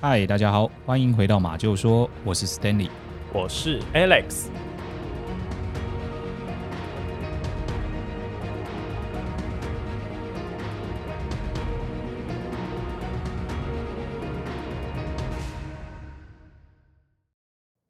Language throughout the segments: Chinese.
嗨，大家好，欢迎回到马厩说，我是 Stanley，我是 Alex。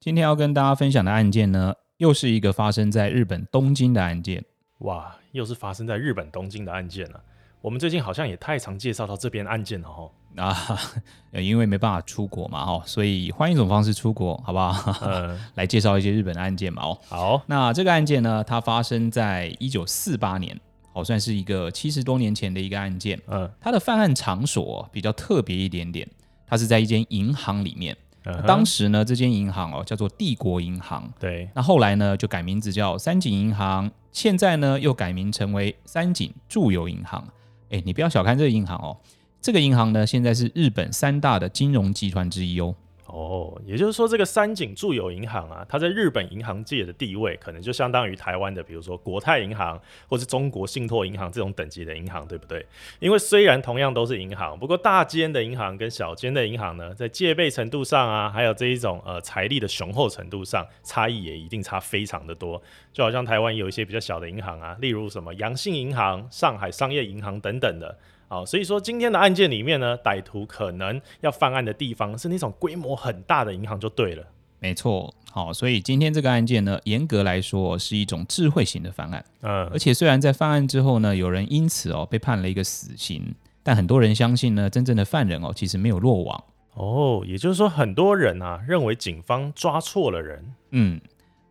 今天要跟大家分享的案件呢，又是一个发生在日本东京的案件。哇，又是发生在日本东京的案件了。我们最近好像也太常介绍到这边案件了哈。啊，因为没办法出国嘛，哈，所以换一种方式出国，好不好？嗯，来介绍一些日本的案件嘛，哦，好。那这个案件呢，它发生在一九四八年，好，算是一个七十多年前的一个案件。嗯，它的犯案场所比较特别一点点，它是在一间银行里面。嗯，当时呢，这间银行哦叫做帝国银行。对。那后来呢，就改名字叫三井银行，现在呢又改名成为三井住友银行。哎，你不要小看这个银行哦。这个银行呢，现在是日本三大的金融集团之一哦。哦，也就是说，这个三井住友银行啊，它在日本银行界的地位，可能就相当于台湾的，比如说国泰银行或是中国信托银行这种等级的银行，对不对？因为虽然同样都是银行，不过大间的银行跟小间的银行呢，在戒备程度上啊，还有这一种呃财力的雄厚程度上，差异也一定差非常的多。就好像台湾有一些比较小的银行啊，例如什么阳信银行、上海商业银行等等的。好，所以说今天的案件里面呢，歹徒可能要犯案的地方是那种规模很大的银行就对了。没错，好，所以今天这个案件呢，严格来说是一种智慧型的犯案。嗯，而且虽然在犯案之后呢，有人因此哦被判了一个死刑，但很多人相信呢，真正的犯人哦其实没有落网。哦，也就是说很多人啊认为警方抓错了人。嗯，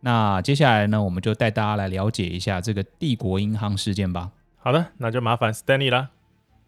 那接下来呢，我们就带大家来了解一下这个帝国银行事件吧。好的，那就麻烦 Stanley 啦。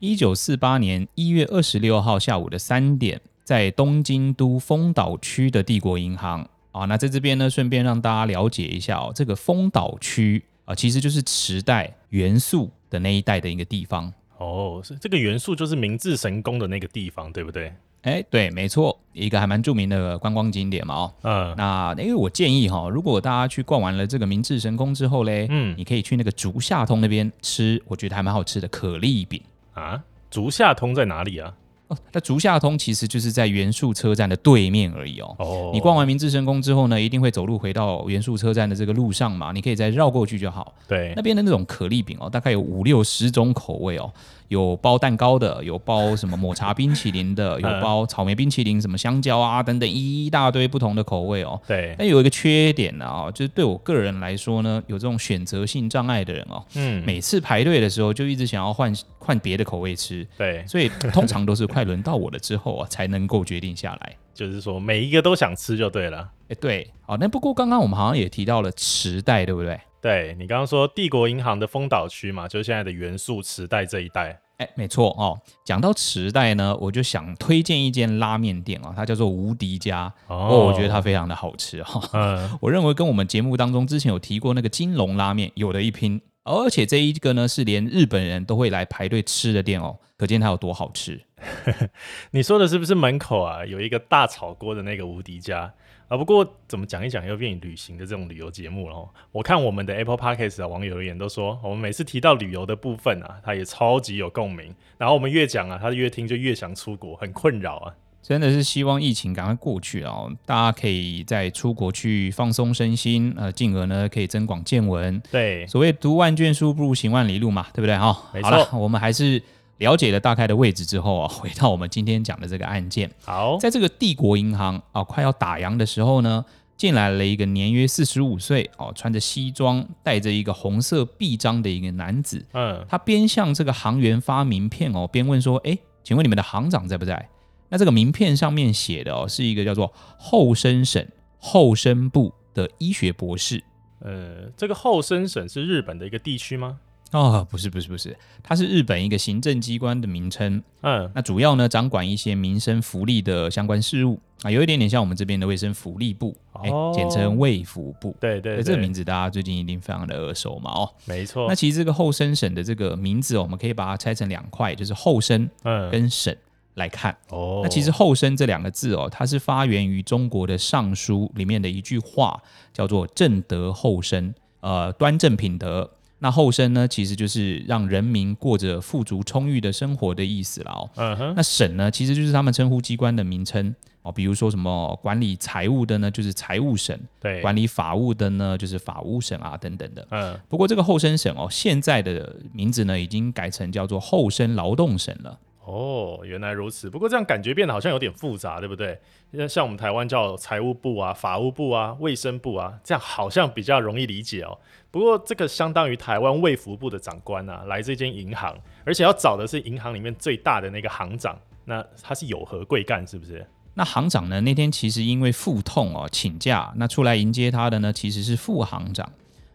一九四八年一月二十六号下午的三点，在东京都丰岛区的帝国银行啊，那在这边呢，顺便让大家了解一下哦，这个丰岛区啊，其实就是池袋元素的那一带的一个地方哦，是这个元素就是明治神宫的那个地方，对不对？哎，对，没错，一个还蛮著名的观光景点嘛哦，嗯，那因为我建议哈，如果大家去逛完了这个明治神宫之后嘞，嗯，你可以去那个竹下通那边吃，我觉得还蛮好吃的可丽饼。啊，竹下通在哪里啊？哦，那竹下通其实就是在元素车站的对面而已哦。哦，你逛完明治神宫之后呢，一定会走路回到元素车站的这个路上嘛，你可以再绕过去就好。对，那边的那种可丽饼哦，大概有五六十种口味哦。有包蛋糕的，有包什么抹茶冰淇淋的，有包草莓冰淇淋，什么香蕉啊等等一大堆不同的口味哦。对，但有一个缺点呢啊，就是对我个人来说呢，有这种选择性障碍的人哦，嗯，每次排队的时候就一直想要换换别的口味吃。对，所以通常都是快轮到我了之后啊，才能够决定下来。就是说每一个都想吃就对了。哎，对，好，那不过刚刚我们好像也提到了池袋，对不对？对，你刚刚说帝国银行的丰岛区嘛，就是现在的元素池袋这一带。哎，没错哦。讲到池袋呢，我就想推荐一间拉面店哦，它叫做无敌家哦，我觉得它非常的好吃哈、哦。嗯，我认为跟我们节目当中之前有提过那个金龙拉面有的一拼，而且这一个呢是连日本人都会来排队吃的店哦，可见它有多好吃。你说的是不是门口啊有一个大炒锅的那个无敌家？啊，不过怎么讲一讲又变旅行的这种旅游节目了哦。我看我们的 Apple Podcast 的网友留言都说，我们每次提到旅游的部分啊，他也超级有共鸣。然后我们越讲啊，他越听就越想出国，很困扰啊。真的是希望疫情赶快过去啊，大家可以再出国去放松身心，呃，进而呢可以增广见闻。对，所谓读万卷书不如行万里路嘛，对不对哈？没错。好了，我们还是。了解了大概的位置之后啊，回到我们今天讲的这个案件。好，在这个帝国银行啊快要打烊的时候呢，进来了一个年约四十五岁哦，穿着西装，带着一个红色臂章的一个男子。嗯，他边向这个行员发名片哦，边问说：“哎，请问你们的行长在不在？”那这个名片上面写的哦，是一个叫做后生省后生部的医学博士。呃，这个后生省是日本的一个地区吗？哦，不是不是不是，它是日本一个行政机关的名称。嗯，那主要呢掌管一些民生福利的相关事务啊，有一点点像我们这边的卫生福利部，哎、哦，简称卫福部。对对，对，这个名字大家最近一定非常的耳熟嘛。哦，没错。那其实这个后生省的这个名字，我们可以把它拆成两块，就是后生跟省来看。哦、嗯，那其实后生这两个字哦，它是发源于中国的尚书里面的一句话，叫做正德后生，呃，端正品德。那后生呢，其实就是让人民过着富足充裕的生活的意思了哦。嗯哼。那省呢，其实就是他们称呼机关的名称哦，比如说什么管理财务的呢，就是财务省；对，管理法务的呢，就是法务省啊，等等的。嗯。不过这个后生省哦，现在的名字呢，已经改成叫做后生劳动省了。哦，原来如此。不过这样感觉变得好像有点复杂，对不对？因为像我们台湾叫财务部啊、法务部啊、卫生部啊，这样好像比较容易理解哦。不过这个相当于台湾卫福部的长官啊，来这间银行，而且要找的是银行里面最大的那个行长，那他是有何贵干？是不是？那行长呢？那天其实因为腹痛哦，请假，那出来迎接他的呢，其实是副行长。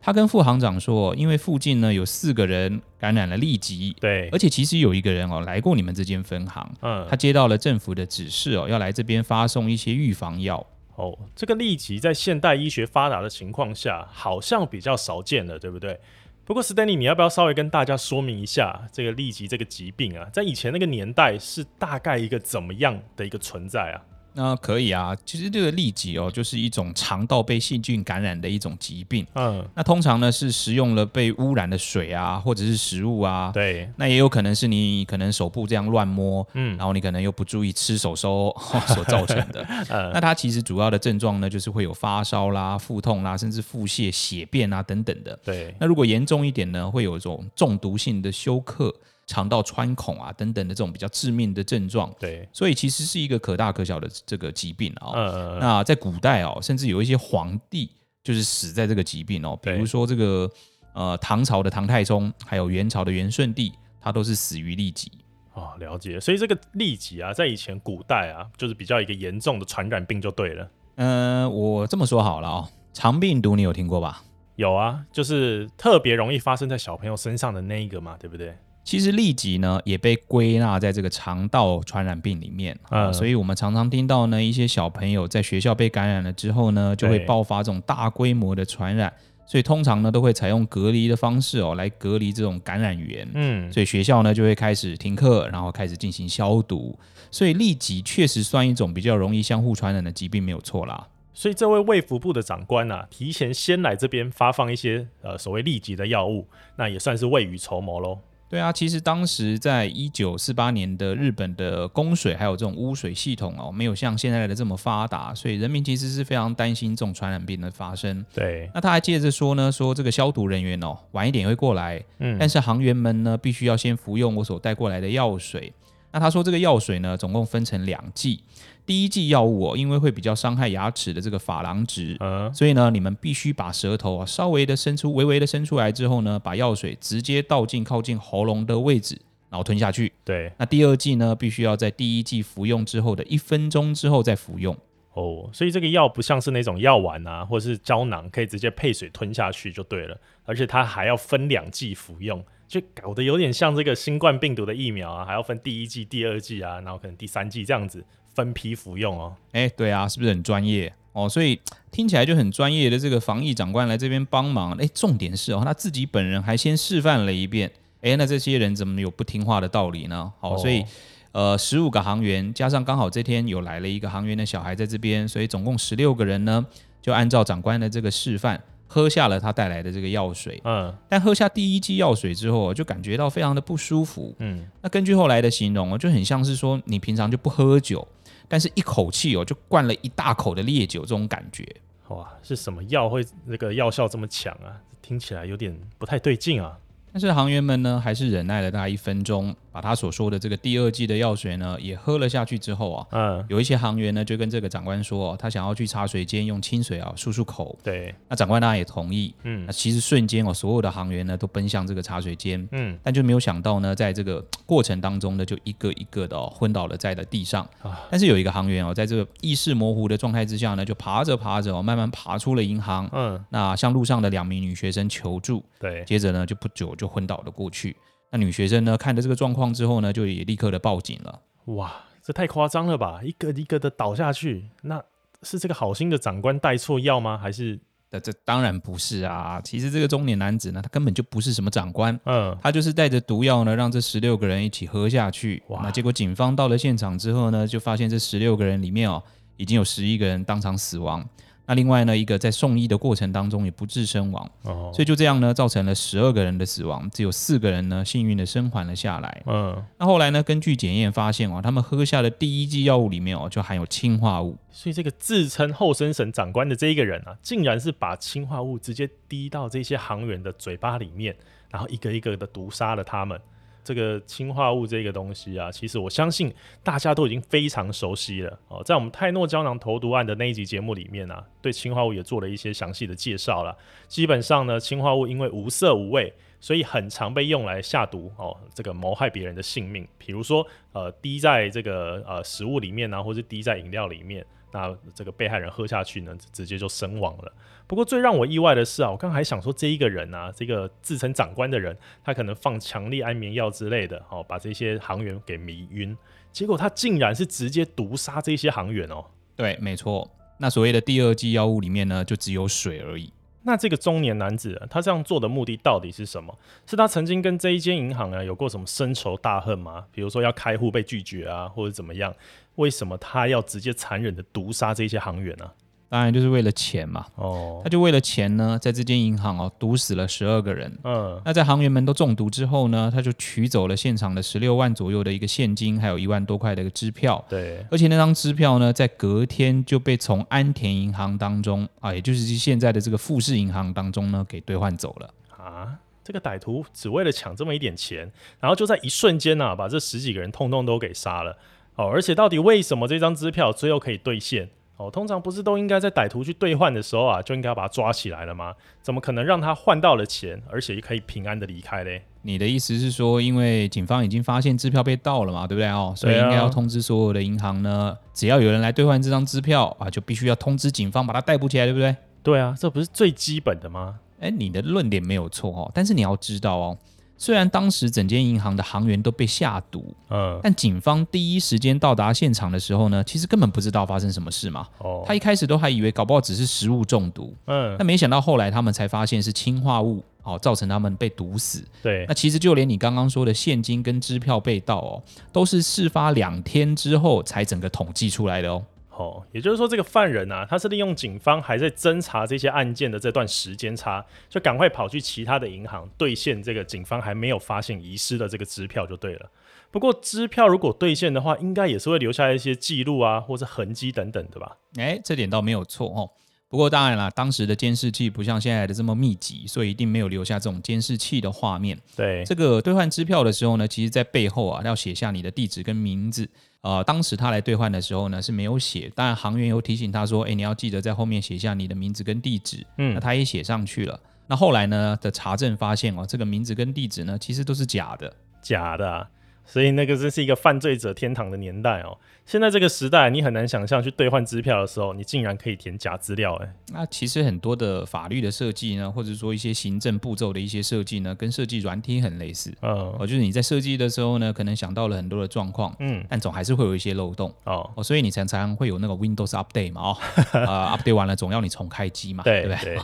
他跟副行长说，因为附近呢有四个人感染了痢疾，对，而且其实有一个人哦来过你们这间分行，嗯，他接到了政府的指示哦，要来这边发送一些预防药。哦，这个痢疾在现代医学发达的情况下，好像比较少见了，对不对？不过史丹利，你要不要稍微跟大家说明一下这个痢疾这个疾病啊，在以前那个年代是大概一个怎么样的一个存在啊？那可以啊，其实这个痢疾哦，就是一种肠道被细菌感染的一种疾病。嗯，那通常呢是食用了被污染的水啊，或者是食物啊。对，那也有可能是你可能手部这样乱摸，嗯，然后你可能又不注意吃手手 所造成的。嗯，那它其实主要的症状呢，就是会有发烧啦、腹痛啦，甚至腹泻、血便啊等等的。对，那如果严重一点呢，会有一种中毒性的休克。肠道穿孔啊，等等的这种比较致命的症状，对，所以其实是一个可大可小的这个疾病啊、哦。嗯嗯。那在古代哦，甚至有一些皇帝就是死在这个疾病哦，比如说这个呃唐朝的唐太宗，还有元朝的元顺帝，他都是死于痢疾。哦，了解。所以这个痢疾啊，在以前古代啊，就是比较一个严重的传染病就对了。嗯、呃，我这么说好了哦，肠病毒你有听过吧？有啊，就是特别容易发生在小朋友身上的那一个嘛，对不对？其实痢疾呢也被归纳在这个肠道传染病里面，嗯，所以我们常常听到呢一些小朋友在学校被感染了之后呢，就会爆发这种大规模的传染，所以通常呢都会采用隔离的方式哦来隔离这种感染源，嗯，所以学校呢就会开始停课，然后开始进行消毒，所以痢疾确实算一种比较容易相互传染的疾病，没有错啦。所以这位卫福部的长官啊，提前先来这边发放一些呃所谓痢疾的药物，那也算是未雨绸缪喽。对啊，其实当时在一九四八年的日本的供水还有这种污水系统哦，没有像现在的这么发达，所以人民其实是非常担心这种传染病的发生。对，那他还接着说呢，说这个消毒人员哦，晚一点会过来，嗯，但是航员们呢，必须要先服用我所带过来的药水。那他说这个药水呢，总共分成两剂。第一剂药物哦，因为会比较伤害牙齿的这个珐琅质，嗯，所以呢，你们必须把舌头啊稍微的伸出，微微的伸出来之后呢，把药水直接倒进靠近喉咙的位置，然后吞下去。对，那第二剂呢，必须要在第一剂服用之后的一分钟之后再服用。哦，所以这个药不像是那种药丸啊，或者是胶囊，可以直接配水吞下去就对了，而且它还要分两剂服用，就搞得有点像这个新冠病毒的疫苗啊，还要分第一剂、第二剂啊，然后可能第三剂这样子。分批服用哦，哎，对啊，是不是很专业？哦？所以听起来就很专业的这个防疫长官来这边帮忙，哎，重点是哦，他自己本人还先示范了一遍，哎，那这些人怎么有不听话的道理呢？好，所以呃，十五个航员加上刚好这天有来了一个航员的小孩在这边，所以总共十六个人呢，就按照长官的这个示范。喝下了他带来的这个药水，嗯，但喝下第一剂药水之后，就感觉到非常的不舒服，嗯，那根据后来的形容，就很像是说你平常就不喝酒，但是一口气哦就灌了一大口的烈酒这种感觉，哇，是什么药会那个药效这么强啊？听起来有点不太对劲啊。但是航员们呢，还是忍耐了大概一分钟，把他所说的这个第二剂的药水呢，也喝了下去之后啊，嗯，有一些行员呢，就跟这个长官说，他想要去茶水间用清水啊漱漱口。对，那长官当然也同意。嗯，那其实瞬间哦，所有的行员呢都奔向这个茶水间。嗯，但就没有想到呢，在这个过程当中呢，就一个一个的哦昏倒了在了地上。啊，但是有一个行员哦，在这个意识模糊的状态之下呢，就爬着爬着哦，慢慢爬出了银行。嗯，那向路上的两名女学生求助。对，接着呢，就不久就。就昏倒了过去。那女学生呢，看着这个状况之后呢，就也立刻的报警了。哇，这太夸张了吧！一个一个的倒下去，那是这个好心的长官带错药吗？还是？这这当然不是啊。其实这个中年男子呢，他根本就不是什么长官。嗯，他就是带着毒药呢，让这十六个人一起喝下去。哇，那结果警方到了现场之后呢，就发现这十六个人里面哦，已经有十一个人当场死亡。那另外呢，一个在送医的过程当中也不治身亡，哦，所以就这样呢，造成了十二个人的死亡，只有四个人呢幸运的生还了下来。嗯，那后来呢，根据检验发现哦，他们喝下的第一剂药物里面哦，就含有氰化物。所以这个自称后生省长官的这一个人啊，竟然是把氰化物直接滴到这些航员的嘴巴里面，然后一个一个的毒杀了他们。这个氰化物这个东西啊，其实我相信大家都已经非常熟悉了哦。在我们泰诺胶囊投毒案的那一集节目里面啊，对氰化物也做了一些详细的介绍了。基本上呢，氰化物因为无色无味，所以很常被用来下毒哦，这个谋害别人的性命。比如说，呃，滴在这个呃食物里面啊，或是滴在饮料里面。那这个被害人喝下去呢，直接就身亡了。不过最让我意外的是啊，我刚还想说这一个人啊，这个自称长官的人，他可能放强力安眠药之类的，哦，把这些航员给迷晕。结果他竟然是直接毒杀这些航员哦。对，没错。那所谓的第二剂药物里面呢，就只有水而已。那这个中年男子啊，他这样做的目的到底是什么？是他曾经跟这一间银行啊有过什么深仇大恨吗？比如说要开户被拒绝啊，或者怎么样？为什么他要直接残忍的毒杀这些行员呢？当然就是为了钱嘛。哦，他就为了钱呢，在这间银行哦毒死了十二个人。嗯，那在行员们都中毒之后呢，他就取走了现场的十六万左右的一个现金，还有一万多块的一个支票。对，而且那张支票呢，在隔天就被从安田银行当中啊，也就是现在的这个富士银行当中呢，给兑换走了。啊，这个歹徒只为了抢这么一点钱，然后就在一瞬间呢、啊，把这十几个人通通都给杀了。哦，而且到底为什么这张支票最后可以兑现？哦，通常不是都应该在歹徒去兑换的时候啊，就应该要把他抓起来了吗？怎么可能让他换到了钱，而且也可以平安的离开嘞？你的意思是说，因为警方已经发现支票被盗了嘛，对不对哦？所以应该要通知所有的银行呢，只要有人来兑换这张支票啊，就必须要通知警方把他逮捕起来，对不对？对啊，这不是最基本的吗？哎，你的论点没有错哦，但是你要知道哦。虽然当时整间银行的行员都被下毒，嗯，但警方第一时间到达现场的时候呢，其实根本不知道发生什么事嘛。哦，他一开始都还以为搞不好只是食物中毒，嗯，但没想到后来他们才发现是氰化物，哦，造成他们被毒死。对，那其实就连你刚刚说的现金跟支票被盗哦，都是事发两天之后才整个统计出来的哦。哦，也就是说，这个犯人啊，他是利用警方还在侦查这些案件的这段时间差，就赶快跑去其他的银行兑现这个警方还没有发现遗失的这个支票就对了。不过，支票如果兑现的话，应该也是会留下一些记录啊，或者痕迹等等的吧？诶，这点倒没有错哦。不过当然啦，当时的监视器不像现在的这么密集，所以一定没有留下这种监视器的画面。对，这个兑换支票的时候呢，其实在背后啊要写下你的地址跟名字。呃，当时他来兑换的时候呢是没有写，当然行员有提醒他说：“哎，你要记得在后面写下你的名字跟地址。”嗯，那他也写上去了。那后来呢的查证发现哦，这个名字跟地址呢其实都是假的，假的啊。所以那个真是一个犯罪者天堂的年代哦。现在这个时代，你很难想象去兑换支票的时候，你竟然可以填假资料哎。那其实很多的法律的设计呢，或者说一些行政步骤的一些设计呢，跟设计软体很类似。嗯，哦，就是你在设计的时候呢，可能想到了很多的状况，嗯，但总还是会有一些漏洞哦。哦，所以你常常会有那个 Windows Update 嘛，哦，呃，Update 完了总要你重开机嘛，对，不对？对。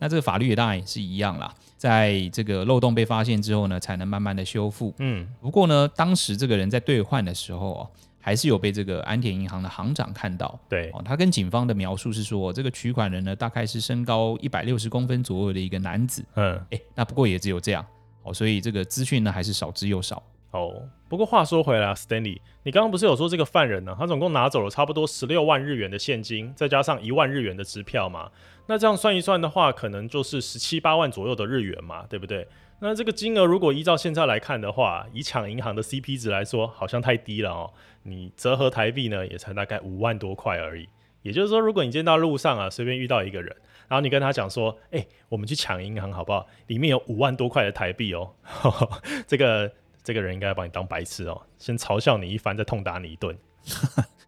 那这个法律也当然也是一样啦，在这个漏洞被发现之后呢，才能慢慢的修复。嗯，不过呢，当时这个人在兑换的时候哦。还是有被这个安田银行的行长看到，对哦，他跟警方的描述是说，这个取款人呢，大概是身高一百六十公分左右的一个男子，嗯，诶，那不过也只有这样，哦，所以这个资讯呢还是少之又少。哦，不过话说回来，Stanley，你刚刚不是有说这个犯人呢，他总共拿走了差不多十六万日元的现金，再加上一万日元的支票嘛？那这样算一算的话，可能就是十七八万左右的日元嘛，对不对？那这个金额如果依照现在来看的话，以抢银行的 CP 值来说，好像太低了哦。你折合台币呢，也才大概五万多块而已。也就是说，如果你见到路上啊，随便遇到一个人，然后你跟他讲说：“哎、我们去抢银行好不好？里面有五万多块的台币哦。”这个。这个人应该把你当白痴哦，先嘲笑你一番，再痛打你一顿。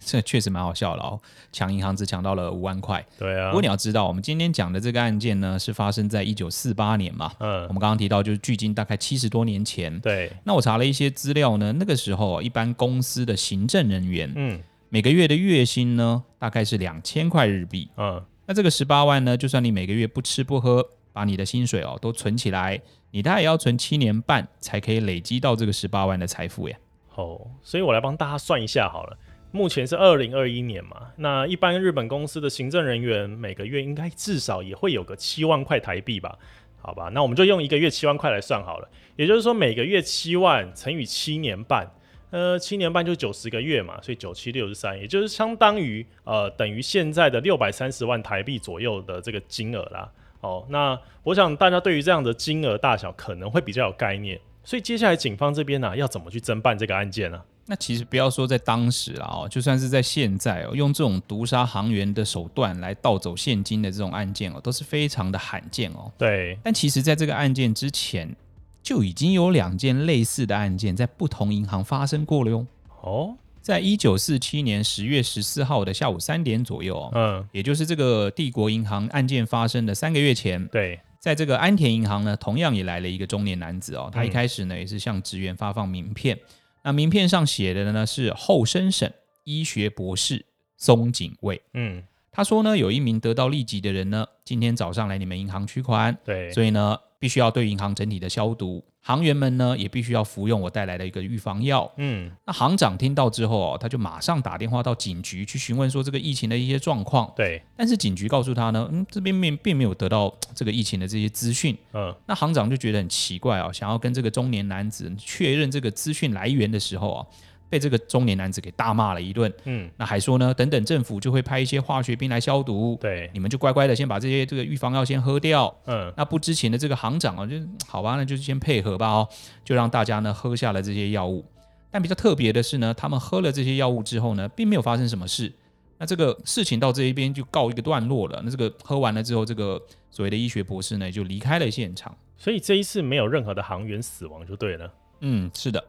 这确实蛮好笑的哦，抢银行只抢到了五万块。对啊，不过你要知道，我们今天讲的这个案件呢，是发生在一九四八年嘛。嗯，我们刚刚提到就是距今大概七十多年前。对，那我查了一些资料呢，那个时候一般公司的行政人员，嗯，每个月的月薪呢大概是两千块日币。嗯，那这个十八万呢，就算你每个月不吃不喝，把你的薪水哦都存起来。你大概也要存七年半才可以累积到这个十八万的财富呀。哦，所以我来帮大家算一下好了。目前是二零二一年嘛，那一般日本公司的行政人员每个月应该至少也会有个七万块台币吧？好吧，那我们就用一个月七万块来算好了。也就是说，每个月七万乘以七年半，呃，七年半就九十个月嘛，所以九七六十三，也就是相当于呃等于现在的六百三十万台币左右的这个金额啦。哦，那我想大家对于这样的金额大小可能会比较有概念，所以接下来警方这边呢、要怎么去侦办这个案件呢、那其实不要说在当时啊，哦，就算是在现在哦，用这种毒杀行员的手段来盗走现金的这种案件哦，都是非常的罕见哦。对。但其实，在这个案件之前，就已经有两件类似的案件在不同银行发生过了哟。哦，在一九四七年十月十四号的下午三点左右，嗯，也就是这个帝国银行案件发生的三个月前，对，在这个安田银行呢，同样也来了一个中年男子哦，他一开始呢也是向职员发放名片。那名片上写的呢是后生省医学博士松井卫。嗯，他说呢，有一名得到痢疾的人呢，今天早上来你们银行取款，对，所以呢，必须要对银行整体的消毒。行员们呢，也必须要服用我带来的一个预防药。嗯，那行长听到之后哦，他就马上打电话到警局去询问说这个疫情的一些状况。对，但是警局告诉他呢，嗯，这边并并没有得到这个疫情的这些资讯。嗯，那行长就觉得很奇怪哦，想要跟这个中年男子确认这个资讯来源的时候啊。被这个中年男子给大骂了一顿，嗯，那还说呢，等等政府就会派一些化学兵来消毒，对，你们就乖乖的先把这些这个预防药先喝掉，嗯，那不知情的这个行长啊，就好吧，那就先配合吧哦，就让大家呢喝下了这些药物。但比较特别的是呢，他们喝了这些药物之后呢，并没有发生什么事，那这个事情到这一边就告一个段落了。那这个喝完了之后，这个所谓的医学博士呢就离开了现场，所以这一次没有任何的航员死亡就对了。嗯，是的。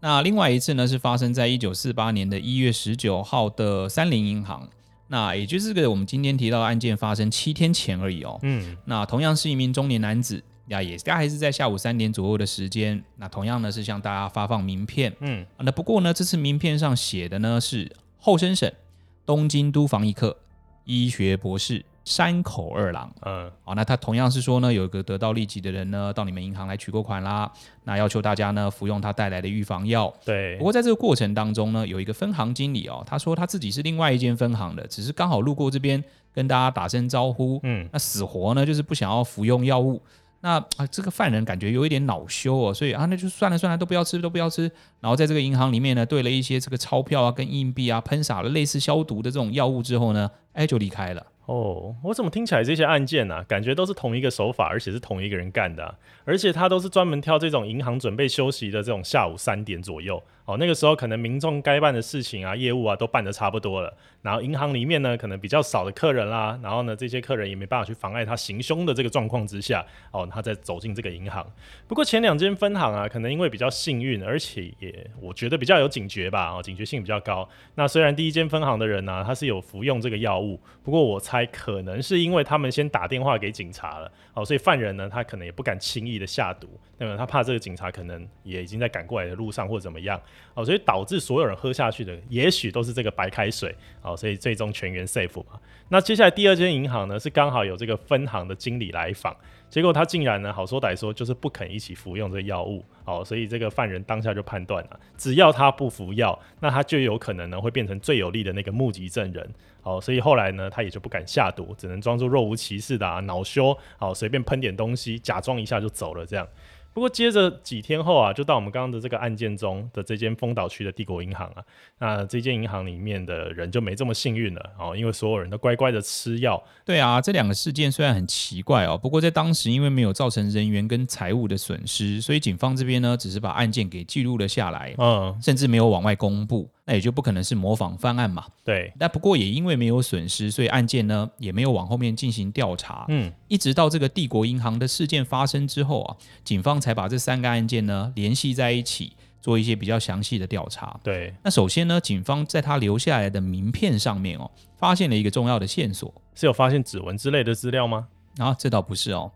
那另外一次呢，是发生在一九四八年的一月十九号的三菱银行，那也就是这个我们今天提到的案件发生七天前而已哦。嗯，那同样是一名中年男子，呀，也大概是在下午三点左右的时间，那同样呢是向大家发放名片。嗯，那不过呢，这次名片上写的呢是后生省东京都防疫课医学博士。山口二郎，嗯，好，那他同样是说呢，有一个得到利己的人呢，到你们银行来取过款啦，那要求大家呢服用他带来的预防药。对，不过在这个过程当中呢，有一个分行经理哦，他说他自己是另外一间分行的，只是刚好路过这边跟大家打声招呼，嗯，那死活呢就是不想要服用药物。那啊，这个犯人感觉有一点恼羞哦，所以啊，那就算了算了，都不要吃，都不要吃。然后在这个银行里面呢，兑了一些这个钞票啊，跟硬币啊，喷洒了类似消毒的这种药物之后呢，哎，就离开了。哦，我怎么听起来这些案件啊，感觉都是同一个手法，而且是同一个人干的，而且他都是专门挑这种银行准备休息的这种下午三点左右。哦，那个时候可能民众该办的事情啊、业务啊都办得差不多了，然后银行里面呢可能比较少的客人啦，然后呢这些客人也没办法去妨碍他行凶的这个状况之下，哦，他再走进这个银行。不过前两间分行啊，可能因为比较幸运，而且也我觉得比较有警觉吧，哦，警觉性比较高。那虽然第一间分行的人呢，他是有服用这个药物，不过我猜可能是因为他们先打电话给警察了，哦，所以犯人呢他可能也不敢轻易的下毒，那么他怕这个警察可能也已经在赶过来的路上或怎么样。哦，所以导致所有人喝下去的，也许都是这个白开水。哦，所以最终全员 safe 嘛。那接下来第二间银行呢，是刚好有这个分行的经理来访，结果他竟然呢，好说歹说就是不肯一起服用这个药物。哦，所以这个犯人当下就判断了，只要他不服药，那他就有可能呢会变成最有力的那个目击证人。哦，所以后来呢，他也就不敢下毒，只能装作若无其事的啊，恼羞，好随便喷点东西，假装一下就走了这样。不过接着几天后啊，就到我们刚刚的这个案件中的这间丰岛区的帝国银行啊，那这间银行里面的人就没这么幸运了哦，因为所有人都乖乖的吃药。对啊，这两个事件虽然很奇怪哦，不过在当时因为没有造成人员跟财物的损失，所以警方这边呢只是把案件给记录了下来，嗯，甚至没有往外公布。那也就不可能是模仿犯案嘛。对。那不过也因为没有损失，所以案件呢也没有往后面进行调查。嗯。一直到这个帝国银行的事件发生之后啊，警方才把这三个案件呢联系在一起，做一些比较详细的调查。对。那首先呢，警方在他留下来的名片上面哦，发现了一个重要的线索。是有发现指纹之类的资料吗？啊，这倒不是哦。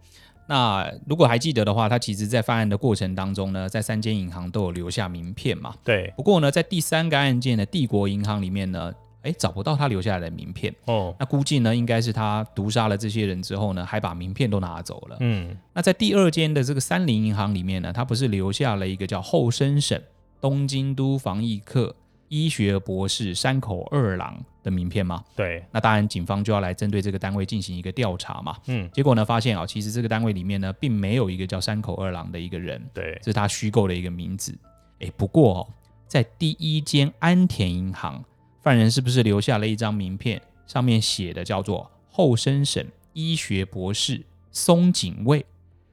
那如果还记得的话，他其实在犯案的过程当中呢，在三间银行都有留下名片嘛。对。不过呢，在第三个案件的帝国银行里面呢，哎，找不到他留下来的名片。哦。那估计呢，应该是他毒杀了这些人之后呢，还把名片都拿走了。嗯。那在第二间的这个三菱银行里面呢，他不是留下了一个叫后生省东京都防疫课医学博士山口二郎的名片嘛？对，那当然，警方就要来针对这个单位进行一个调查嘛。嗯，结果呢，发现啊，其实这个单位里面呢，并没有一个叫山口二郎的一个人，对，这是他虚构的一个名字。哎，不过哦，在第一间安田银行，犯人是不是留下了一张名片，上面写的叫做后生省医学博士松井卫？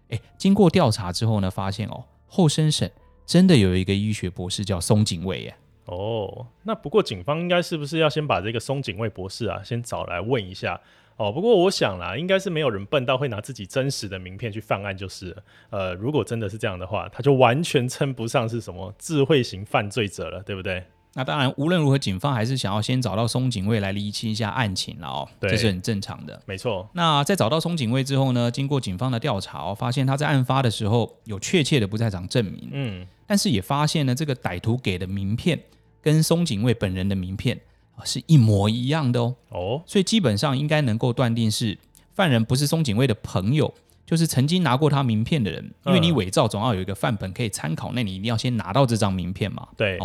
哎，经过调查之后呢，发现哦，后生省真的有一个医学博士叫松井卫耶。哦，那不过警方应该是不是要先把这个松井卫博士啊，先找来问一下？哦，不过我想啦，应该是没有人笨到会拿自己真实的名片去犯案，就是了。呃，如果真的是这样的话，他就完全称不上是什么智慧型犯罪者了，对不对？那当然，无论如何，警方还是想要先找到松井卫来厘清一下案情了哦，对，这是很正常的。没错。那在找到松井卫之后呢，经过警方的调查哦，发现他在案发的时候有确切的不在场证明，嗯，但是也发现呢，这个歹徒给的名片跟松井卫本人的名片啊是一模一样的哦，哦，所以基本上应该能够断定是犯人不是松井卫的朋友，就是曾经拿过他名片的人，因为你伪造总要有一个范本可以参考，那你一定要先拿到这张名片嘛，对。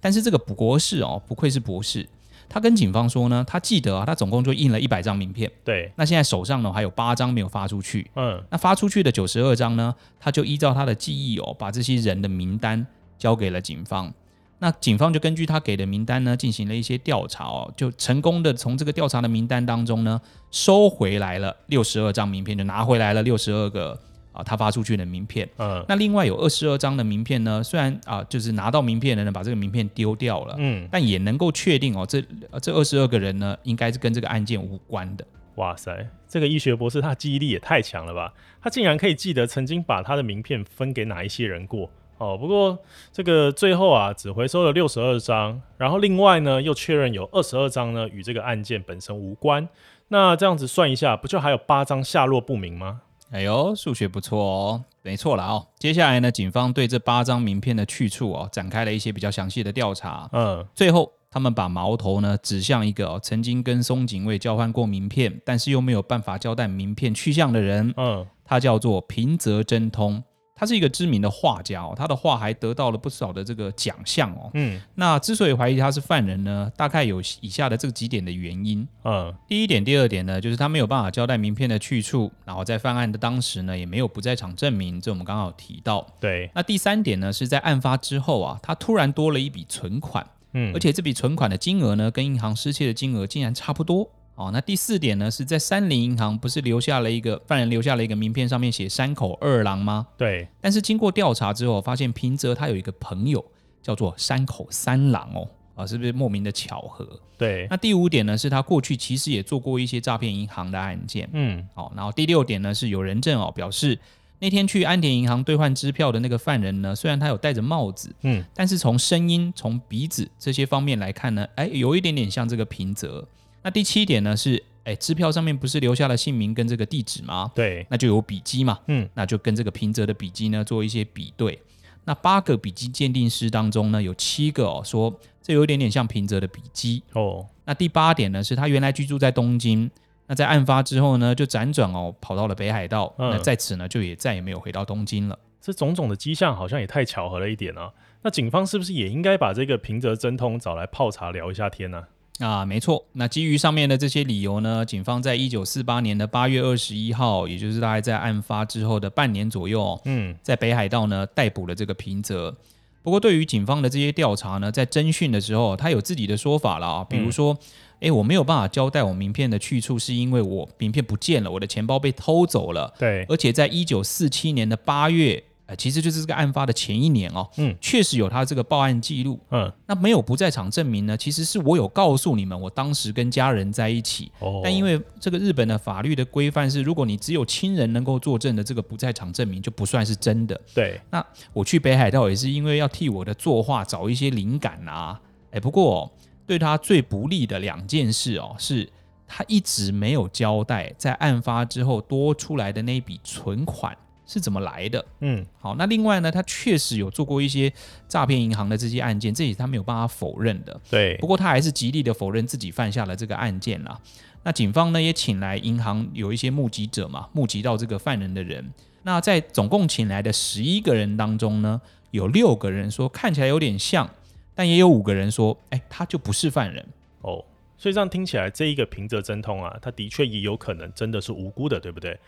但是这个博士哦，不愧是博士，他跟警方说呢，他记得啊，他总共就印了一百张名片。对，那现在手上呢还有八张没有发出去。嗯，那发出去的九十二张呢，他就依照他的记忆哦，把这些人的名单交给了警方。那警方就根据他给的名单呢，进行了一些调查哦，就成功的从这个调查的名单当中呢，收回来了六十二张名片，就拿回来了六十二个。啊，他发出去的名片，嗯，那另外有二十二张的名片呢，虽然啊，就是拿到名片的人把这个名片丢掉了，嗯，但也能够确定哦，这这二十二个人呢，应该是跟这个案件无关的。哇塞，这个医学博士他记忆力也太强了吧？他竟然可以记得曾经把他的名片分给哪一些人过哦。不过这个最后啊，只回收了六十二张，然后另外呢，又确认有二十二张呢与这个案件本身无关。那这样子算一下，不就还有八张下落不明吗？哎呦，数学不错哦，没错了哦。接下来呢，警方对这八张名片的去处哦，展开了一些比较详细的调查。嗯，最后他们把矛头呢指向一个哦，曾经跟松井卫交换过名片，但是又没有办法交代名片去向的人。嗯，他叫做平泽真通。他是一个知名的画家哦，他的画还得到了不少的这个奖项哦。嗯，那之所以怀疑他是犯人呢，大概有以下的这几点的原因。嗯，第一点、第二点呢，就是他没有办法交代名片的去处，然后在犯案的当时呢，也没有不在场证明，这我们刚好提到。对。那第三点呢，是在案发之后啊，他突然多了一笔存款，嗯，而且这笔存款的金额呢，跟银行失窃的金额竟然差不多。哦，那第四点呢，是在三菱银行不是留下了一个犯人留下了一个名片，上面写山口二郎吗？对。但是经过调查之后，发现平泽他有一个朋友叫做山口三郎哦，啊，是不是莫名的巧合？对。那第五点呢，是他过去其实也做过一些诈骗银行的案件。嗯。哦，然后第六点呢，是有人证哦表示，那天去安田银行兑换支票的那个犯人呢，虽然他有戴着帽子，嗯，但是从声音、从鼻子这些方面来看呢，哎，有一点点像这个平泽。那第七点呢是，哎，支票上面不是留下了姓名跟这个地址吗？对，那就有笔迹嘛，嗯，那就跟这个平泽的笔迹呢做一些比对。那八个笔迹鉴定师当中呢，有七个哦说这有一点点像平泽的笔迹哦。那第八点呢是他原来居住在东京，那在案发之后呢就辗转哦跑到了北海道，嗯、那在此呢就也再也没有回到东京了。这种种的迹象好像也太巧合了一点啊。那警方是不是也应该把这个平泽真通找来泡茶聊一下天呢、啊？啊，没错。那基于上面的这些理由呢，警方在一九四八年的八月二十一号，也就是大概在案发之后的半年左右，嗯，在北海道呢逮捕了这个平泽。不过，对于警方的这些调查呢，在侦讯的时候，他有自己的说法了啊，比如说，哎、嗯，我没有办法交代我名片的去处，是因为我名片不见了，我的钱包被偷走了。对，而且在一九四七年的八月。其实就是这个案发的前一年哦，嗯，确实有他这个报案记录，嗯，那没有不在场证明呢？其实是我有告诉你们，我当时跟家人在一起，哦，但因为这个日本的法律的规范是，如果你只有亲人能够作证的这个不在场证明就不算是真的。对，那我去北海道也是因为要替我的作画找一些灵感啊，哎，不过哦，对他最不利的两件事哦，是他一直没有交代在案发之后多出来的那一笔存款。是怎么来的？嗯，好，那另外呢，他确实有做过一些诈骗银行的这些案件，这也是他没有办法否认的。对，不过他还是极力的否认自己犯下了这个案件啦。那警方呢也请来银行有一些目击者嘛，目击到这个犯人的人。那在总共请来的十一个人当中呢，有六个人说看起来有点像。但也有五个人说，哎，他就不是犯人哦。所以这样听起来，这一个平泽真通啊，他的确也有可能真的是无辜的，对不对？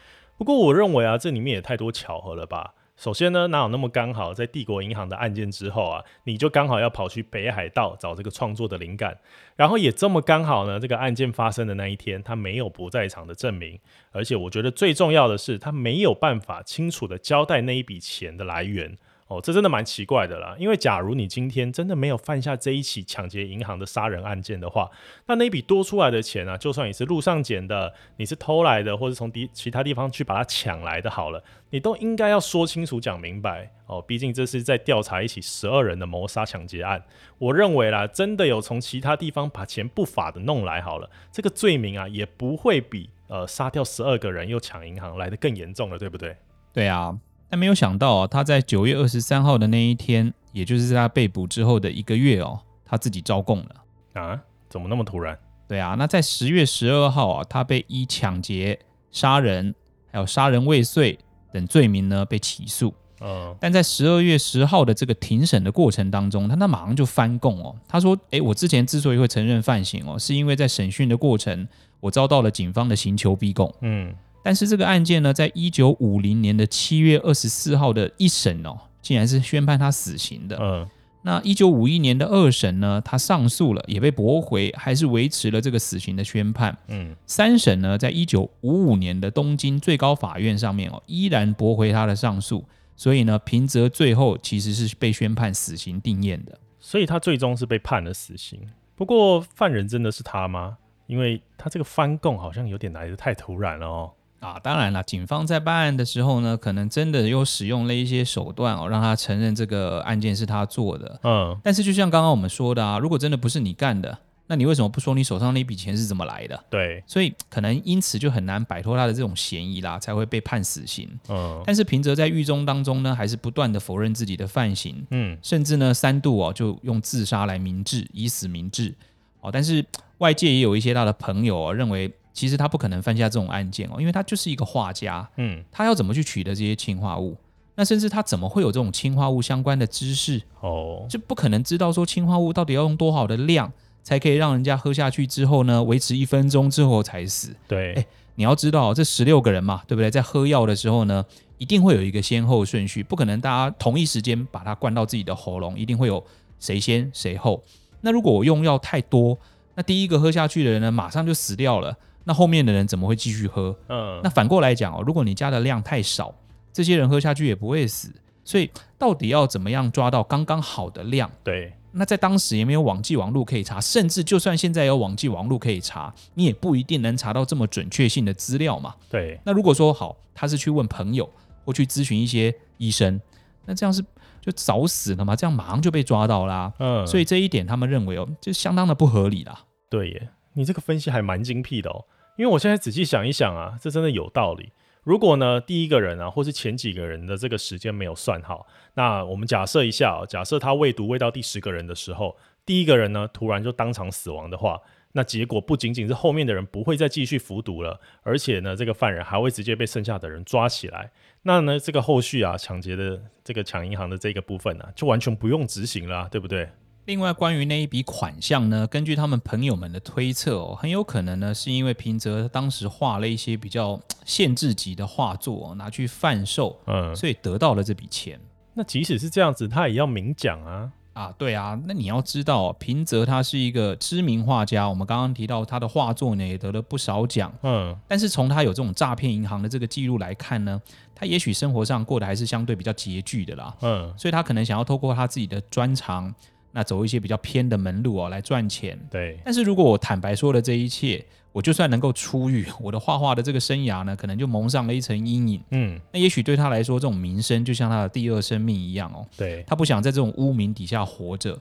不过我认为啊，这里面也太多巧合了吧。首先呢，哪有那么刚好在帝国银行的案件之后啊，你就刚好要跑去北海道找这个创作的灵感，然后也这么刚好呢，这个案件发生的那一天，他没有不在场的证明，而且我觉得最重要的是，他没有办法清楚的交代那一笔钱的来源。哦，这真的蛮奇怪的啦。因为假如你今天真的没有犯下这一起抢劫银行的杀人案件的话，那那笔多出来的钱啊，就算你是路上捡的，你是偷来的，或者从其他地方去把它抢来的，好了，你都应该要说清楚、讲明白哦。毕竟这是在调查一起十二人的谋杀抢劫案。我认为啦，真的有从其他地方把钱不法的弄来好了，这个罪名啊，也不会比呃杀掉十二个人又抢银行来的更严重了，对不对？对啊。但没有想到啊，他在九月二十三号的那一天，也就是在他被捕之后的一个月哦，他自己招供了啊？怎么那么突然？对啊，那在十月十二号啊，他被以抢劫、杀人还有杀人未遂等罪名呢被起诉。嗯，但在十二月十号的这个庭审的过程当中，他那马上就翻供哦。他说：“诶，我之前之所以会承认犯行哦，是因为在审讯的过程，我遭到了警方的刑求逼供。”嗯。但是这个案件呢，在一九五零年的七月二十四号的一审哦，竟然是宣判他死刑的。嗯，那一九五一年的二审呢，他上诉了，也被驳回，还是维持了这个死刑的宣判。嗯，三审呢，在一九五五年的东京最高法院上面哦，依然驳回他的上诉，所以呢，平泽最后其实是被宣判死刑定谳的。所以他最终是被判了死刑。不过犯人真的是他吗？因为他这个翻供好像有点来得太突然了哦。啊，当然了，警方在办案的时候呢，可能真的又使用了一些手段哦，让他承认这个案件是他做的。嗯，但是就像刚刚我们说的啊，如果真的不是你干的，那你为什么不说你手上那笔钱是怎么来的？对，所以可能因此就很难摆脱他的这种嫌疑啦，才会被判死刑。嗯，但是平泽在狱中当中呢，还是不断的否认自己的犯行。嗯，甚至呢三度哦就用自杀来明志，以死明志。哦，但是外界也有一些他的朋友哦认为。其实他不可能犯下这种案件哦，因为他就是一个画家，嗯，他要怎么去取得这些氰化物？那甚至他怎么会有这种氰化物相关的知识？哦，就不可能知道说氰化物到底要用多好的量才可以让人家喝下去之后呢，维持一分钟之后才死？对，诶，你要知道这十六个人嘛，对不对？在喝药的时候呢，一定会有一个先后顺序，不可能大家同一时间把它灌到自己的喉咙，一定会有谁先谁后。那如果我用药太多，那第一个喝下去的人呢，马上就死掉了。那后面的人怎么会继续喝？嗯，那反过来讲哦，如果你加的量太少，这些人喝下去也不会死。所以到底要怎么样抓到刚刚好的量？对，那在当时也没有网际网路可以查，甚至就算现在有网际网路可以查，你也不一定能查到这么准确性的资料嘛。对，那如果说好，他是去问朋友或去咨询一些医生，那这样是就早死了嘛？这样马上就被抓到啦。嗯，所以这一点他们认为哦，就相当的不合理啦。对耶。你这个分析还蛮精辟的哦，因为我现在仔细想一想啊，这真的有道理。如果呢，第一个人啊，或是前几个人的这个时间没有算好，那我们假设一下哦，假设他喂毒喂到第十个人的时候，第一个人呢突然就当场死亡的话，那结果不仅仅是后面的人不会再继续服毒了，而且呢，这个犯人还会直接被剩下的人抓起来。那呢，这个后续啊，抢劫的这个抢银行的这个部分呢，啊，就完全不用执行了，对不对？另外，关于那一笔款项呢，根据他们朋友们的推测哦，很有可能呢是因为平泽当时画了一些比较限制级的画作，拿去贩售，嗯，所以得到了这笔钱。那即使是这样子，他也要明讲啊！啊，对啊，那你要知道，平泽他是一个知名画家，我们刚刚提到他的画作呢也得了不少奖，嗯，但是从他有这种诈骗银行的这个记录来看呢，他也许生活上过得还是相对比较拮据的啦，嗯，所以他可能想要透过他自己的专长。那走一些比较偏的门路哦，来赚钱。对，但是如果我坦白说了这一切，我就算能够出狱，我的画画的这个生涯呢，可能就蒙上了一层阴影。嗯，那也许对他来说，这种名声就像他的第二生命一样哦。对，他不想在这种污名底下活着。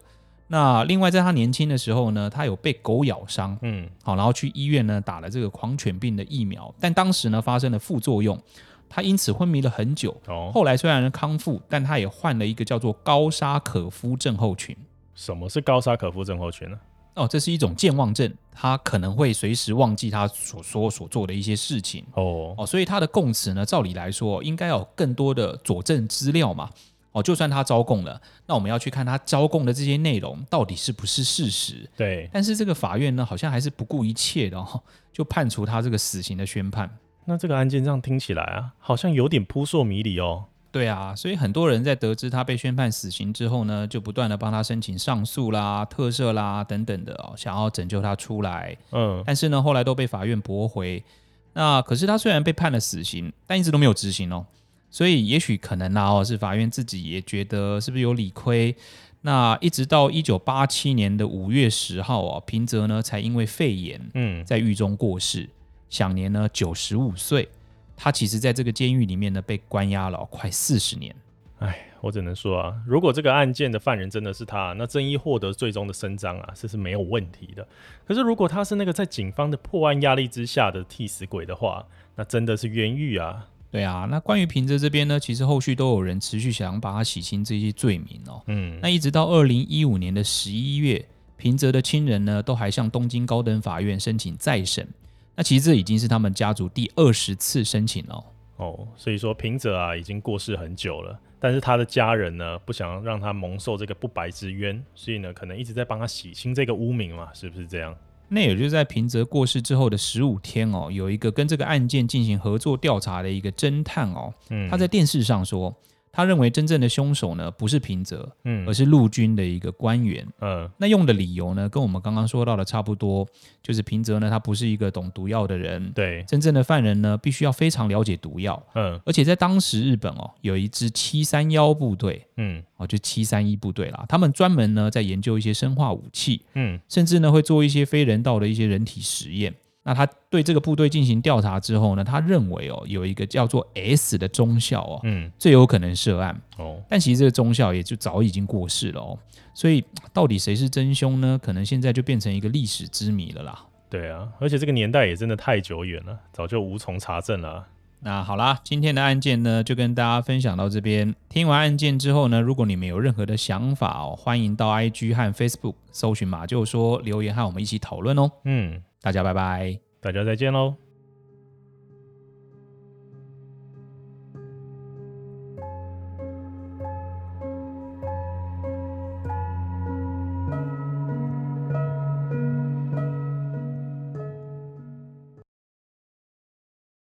那另外，在他年轻的时候呢，他有被狗咬伤。嗯，好，然后去医院呢打了这个狂犬病的疫苗，但当时呢发生了副作用，他因此昏迷了很久。哦，后来虽然康复，但他也患了一个叫做高沙可夫症候群。什么是高沙可夫症候群呢？哦，这是一种健忘症，他可能会随时忘记他所说所做的一些事情。哦哦，所以他的供词呢，照理来说应该有更多的佐证资料嘛。哦，就算他招供了，那我们要去看他招供的这些内容到底是不是事实。对，但是这个法院呢，好像还是不顾一切的哦，就判处他这个死刑的宣判。那这个案件这样听起来啊，好像有点扑朔迷离哦。对啊，所以很多人在得知他被宣判死刑之后呢，就不断的帮他申请上诉啦、特赦啦等等的哦，想要拯救他出来。嗯，但是呢，后来都被法院驳回。那可是他虽然被判了死刑，但一直都没有执行哦。所以也许可能啊，哦，是法院自己也觉得是不是有理亏？那一直到一九八七年的五月十号哦，平泽呢才因为肺炎，嗯，在狱中过世，享年呢九十五岁。他其实在这个监狱里面呢，被关押了快四十年。哎，我只能说啊，如果这个案件的犯人真的是他，那正义获得最终的伸张啊，这是没有问题的。可是如果他是那个在警方的破案压力之下的替死鬼的话，那真的是冤狱啊。对啊，那关于平泽这边呢，其实后续都有人持续想把他洗清这些罪名哦。嗯，那一直到二零一五年的十一月，平泽的亲人呢，都还向东京高等法院申请再审。那其实这已经是他们家族第二十次申请了哦，所以说平泽啊已经过世很久了，但是他的家人呢不想让他蒙受这个不白之冤，所以呢可能一直在帮他洗清这个污名嘛，是不是这样？那也就是在平泽过世之后的十五天哦，有一个跟这个案件进行合作调查的一个侦探哦，嗯，他在电视上说。他认为真正的凶手呢，不是平泽，嗯，而是陆军的一个官员，嗯，那用的理由呢，跟我们刚刚说到的差不多，就是平泽呢，他不是一个懂毒药的人，对，真正的犯人呢，必须要非常了解毒药，嗯，而且在当时日本哦，有一支七三幺部队，嗯，哦，就七三一部队啦，他们专门呢在研究一些生化武器，嗯，甚至呢会做一些非人道的一些人体实验。那他对这个部队进行调查之后呢，他认为哦，有一个叫做 S 的中校哦，嗯，最有可能涉案哦。但其实这个中校也就早已经过世了哦，所以到底谁是真凶呢？可能现在就变成一个历史之谜了啦。对啊，而且这个年代也真的太久远了，早就无从查证了。那好啦，今天的案件呢，就跟大家分享到这边。听完案件之后呢，如果你们有任何的想法哦，欢迎到 IG 和 Facebook 搜寻马就说留言和我们一起讨论哦。嗯。大家拜拜，大家再见喽。